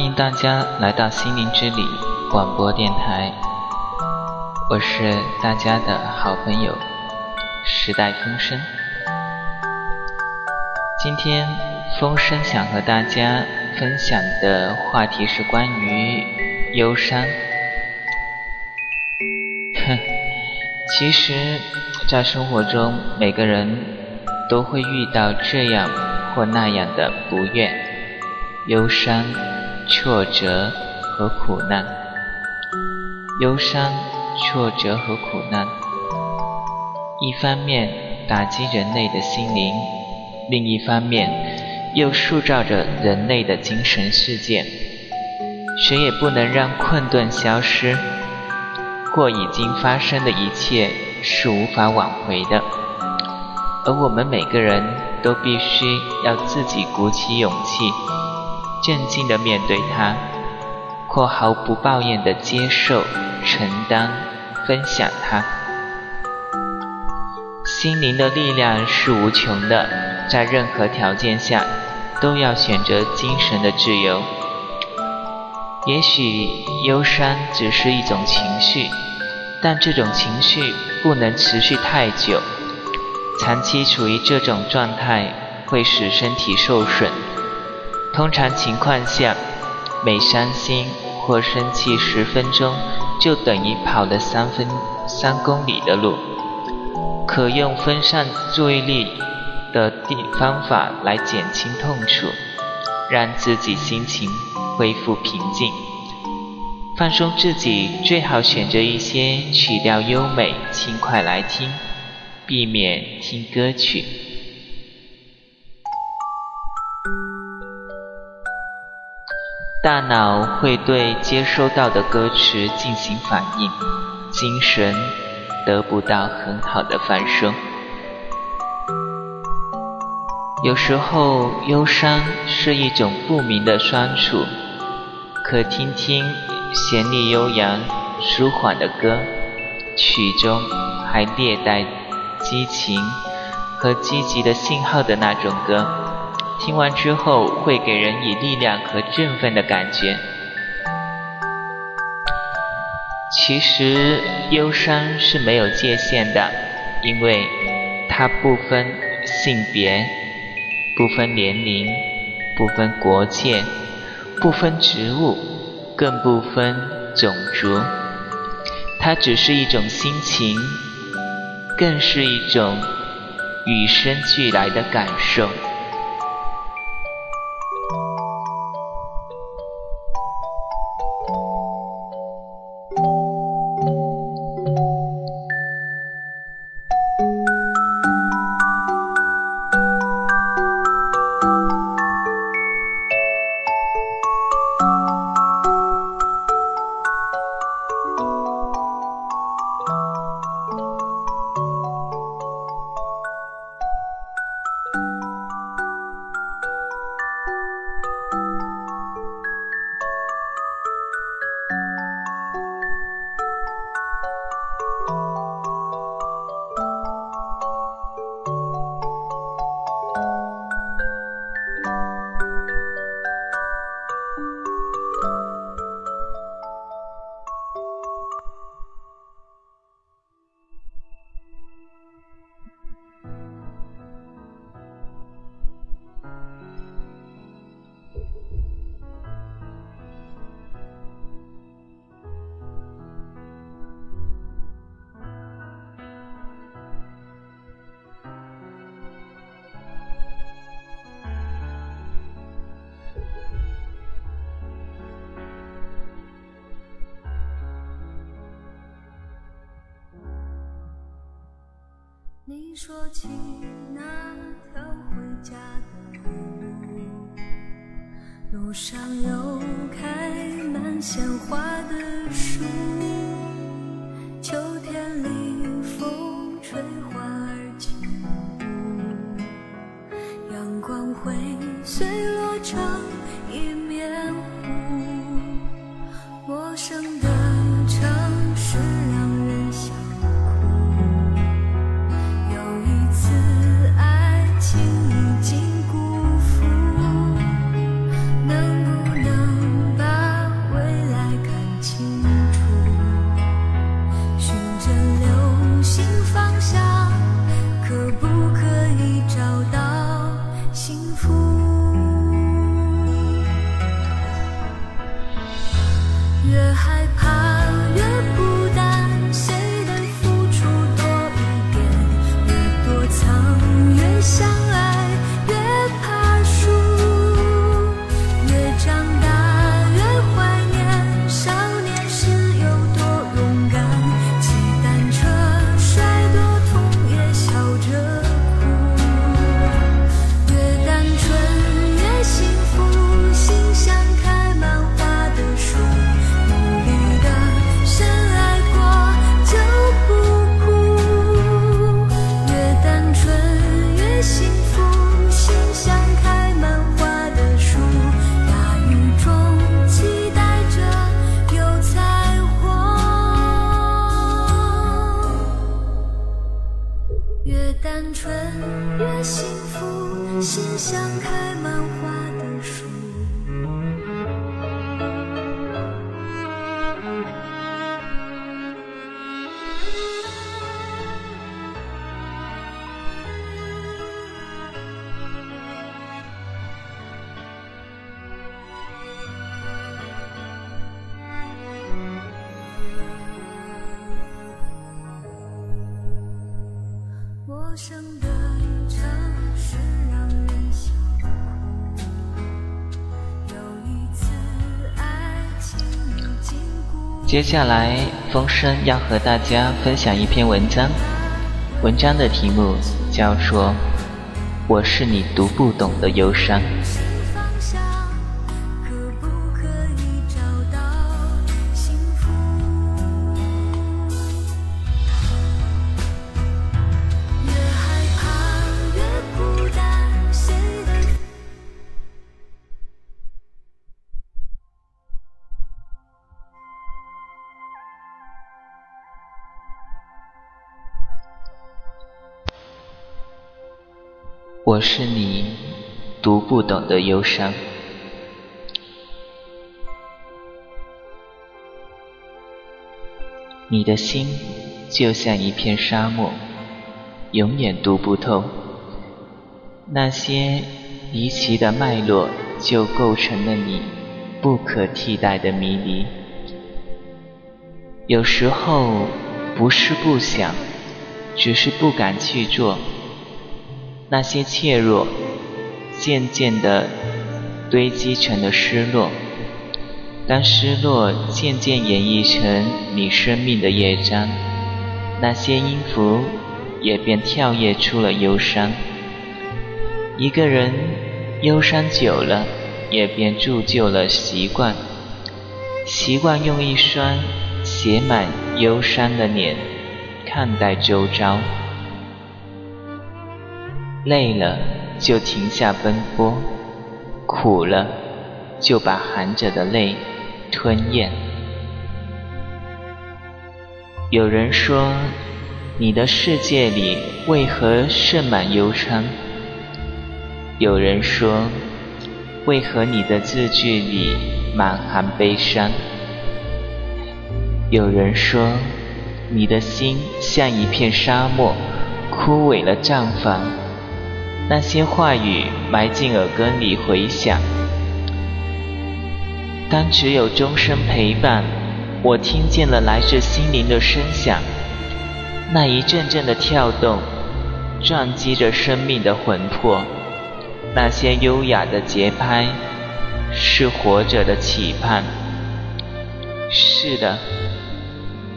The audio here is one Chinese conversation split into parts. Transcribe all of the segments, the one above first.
欢迎大家来到心灵之旅广播电台，我是大家的好朋友时代风声。今天风声想和大家分享的话题是关于忧伤。哼，其实，在生活中，每个人都会遇到这样或那样的不愿、忧伤、挫折和苦难。忧伤、挫折和苦难，一方面打击人类的心灵，另一方面又塑造着人类的精神世界。谁也不能让困顿消失。或已经发生的一切是无法挽回的，而我们每个人都必须要自己鼓起勇气，镇静地面对它，或毫不抱怨地接受、承担、分享它。心灵的力量是无穷的，在任何条件下都要选择精神的自由。也许忧伤只是一种情绪，但这种情绪不能持续太久。长期处于这种状态会使身体受损。通常情况下，每伤心或生气十分钟，就等于跑了三分三公里的路。可用分散注意力的地方法来减轻痛楚，让自己心情。恢复平静，放松自己，最好选择一些曲调优美、轻快来听，避免听歌曲。大脑会对接收到的歌词进行反应，精神得不到很好的放松。有时候，忧伤是一种不明的酸楚。可听听旋律悠扬、舒缓的歌，曲中还略带激情和积极的信号的那种歌，听完之后会给人以力量和振奋的感觉。其实忧伤是没有界限的，因为它不分性别，不分年龄，不分国界。不分植物，更不分种族，它只是一种心情，更是一种与生俱来的感受。你说起那条回家的路，路上有开满鲜花的树，接下来，风声要和大家分享一篇文章，文章的题目叫做《我是你读不懂的忧伤》。我是你读不懂的忧伤，你的心就像一片沙漠，永远读不透。那些离奇的脉络，就构成了你不可替代的迷离。有时候不是不想，只是不敢去做。那些怯弱，渐渐地堆积成了失落。当失落渐渐演绎成你生命的乐章，那些音符也便跳跃出了忧伤。一个人忧伤久了，也便铸就了习惯，习惯用一双写满忧伤的脸看待周遭。累了就停下奔波，苦了就把含着的泪吞咽。有人说，你的世界里为何盛满忧伤？有人说，为何你的字句里满含悲伤？有人说，你的心像一片沙漠，枯萎了绽放。那些话语埋进耳根里回响。当只有钟声陪伴，我听见了来自心灵的声响，那一阵阵的跳动，撞击着生命的魂魄。那些优雅的节拍，是活着的期盼。是的，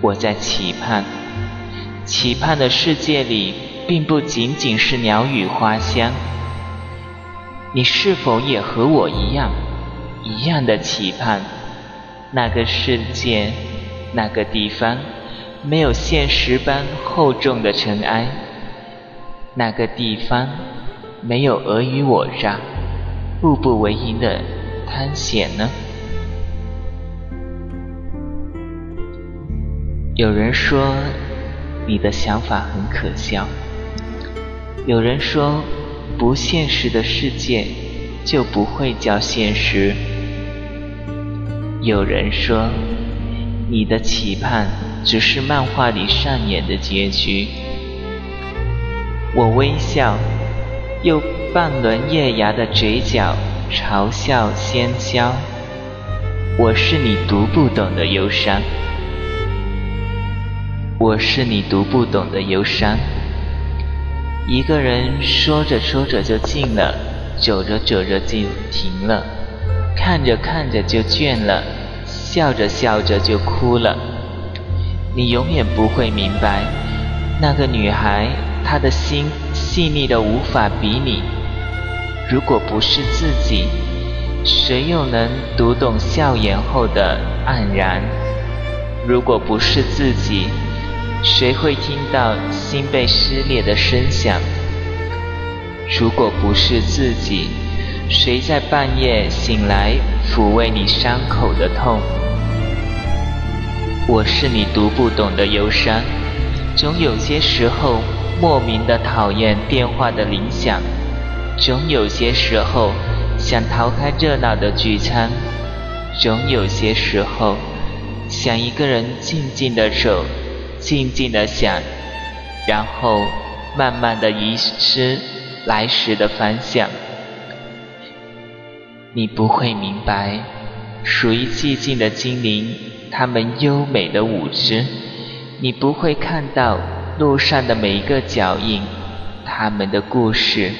我在期盼，期盼的世界里。并不仅仅是鸟语花香，你是否也和我一样，一样的期盼那个世界，那个地方没有现实般厚重的尘埃，那个地方没有尔虞我诈、步步为营的探险呢？有人说，你的想法很可笑。有人说，不现实的世界就不会叫现实。有人说，你的期盼只是漫画里上演的结局。我微笑，用半轮月牙的嘴角嘲笑喧嚣。我是你读不懂的忧伤，我是你读不懂的忧伤。一个人说着说着就静了，走着走着就停了，看着看着就倦了，笑着笑着就哭了。你永远不会明白，那个女孩她的心细腻的无法比拟。如果不是自己，谁又能读懂笑颜后的黯然？如果不是自己，谁会听到心被撕裂的声响？如果不是自己，谁在半夜醒来抚慰你伤口的痛？我是你读不懂的忧伤，总有些时候莫名的讨厌电话的铃响，总有些时候想逃开热闹的聚餐，总有些时候想一个人静静的走。静静的想，然后慢慢的遗失来时的方向。你不会明白，属于寂静的精灵，他们优美的舞姿。你不会看到路上的每一个脚印，他们的故事。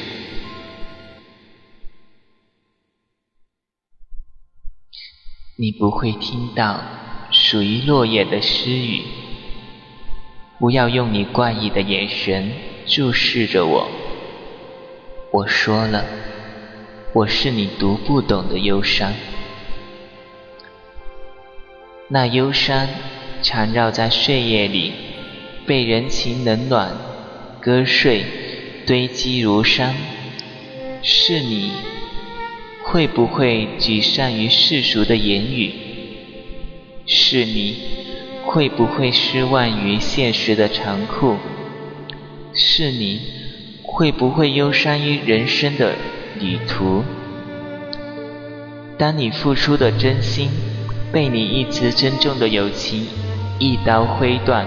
你不会听到属于落叶的诗语。不要用你怪异的眼神注视着我。我说了，我是你读不懂的忧伤。那忧伤缠绕在岁月里，被人情冷暖割碎，堆积如山。是你，会不会沮丧于世俗的言语？是你。会不会失望于现实的残酷？是你会不会忧伤于人生的旅途？当你付出的真心被你一直珍重的友情一刀挥断，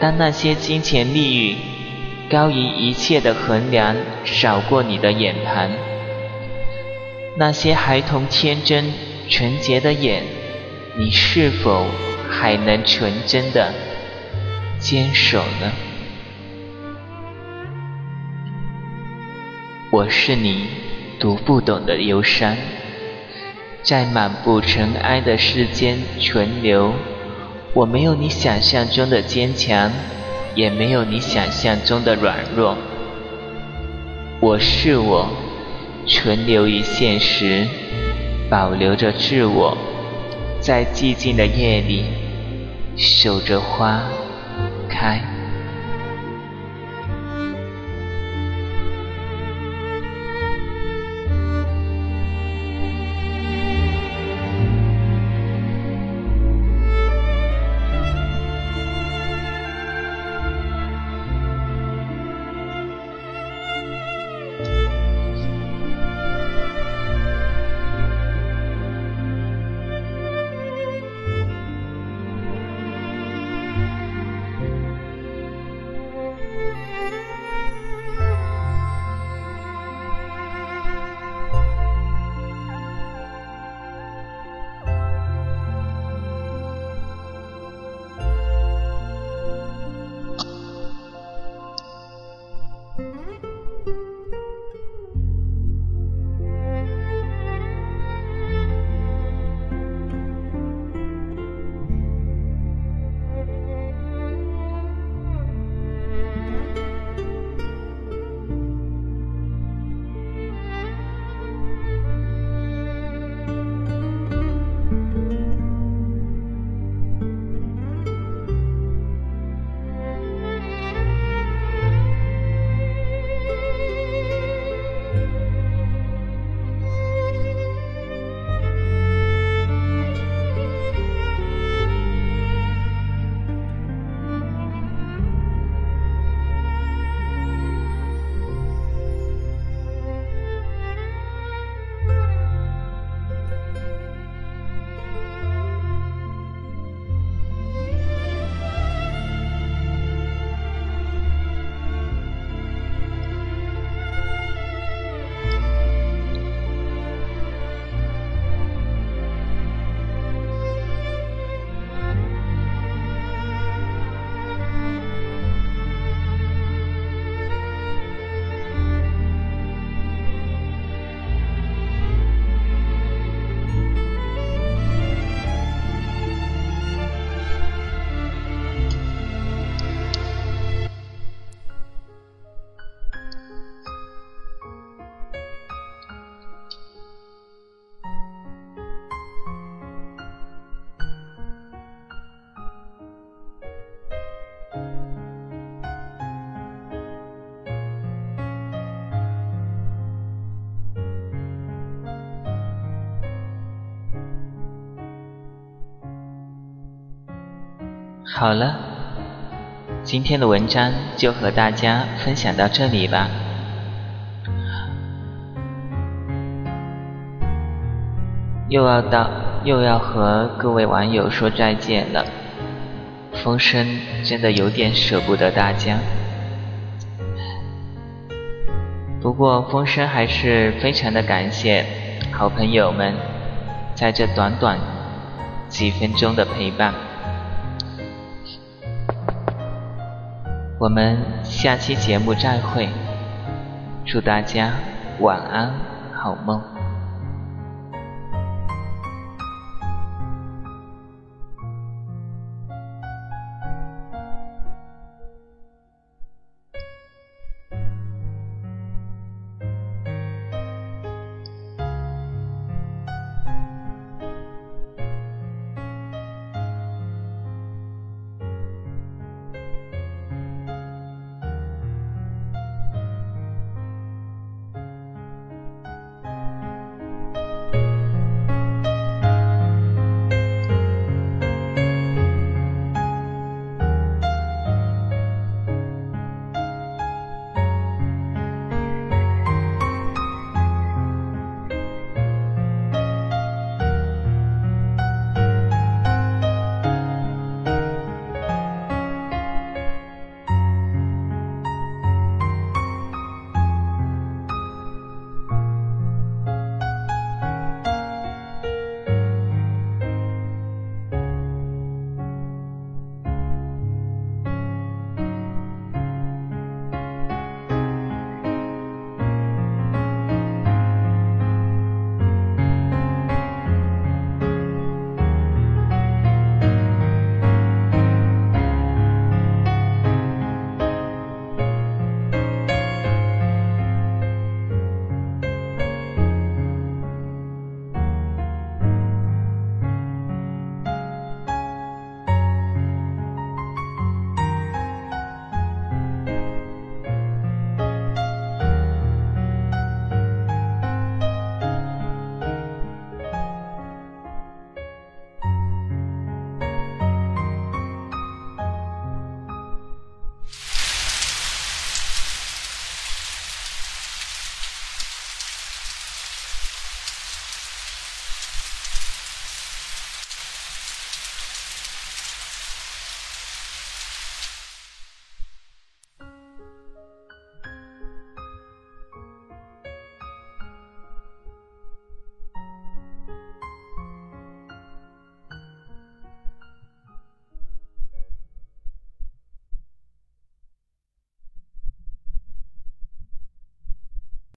当那些金钱利益高于一切的衡量扫过你的眼盘，那些孩童天真纯洁的眼，你是否？还能纯真的坚守呢？我是你读不懂的忧伤，在满布尘埃的世间存留。我没有你想象中的坚强，也没有你想象中的软弱。我是我，存留于现实，保留着自我。在寂静的夜里，守着花开。好了，今天的文章就和大家分享到这里吧。又要到，又要和各位网友说再见了。风声真的有点舍不得大家，不过风声还是非常的感谢好朋友们在这短短几分钟的陪伴。我们下期节目再会，祝大家晚安，好梦。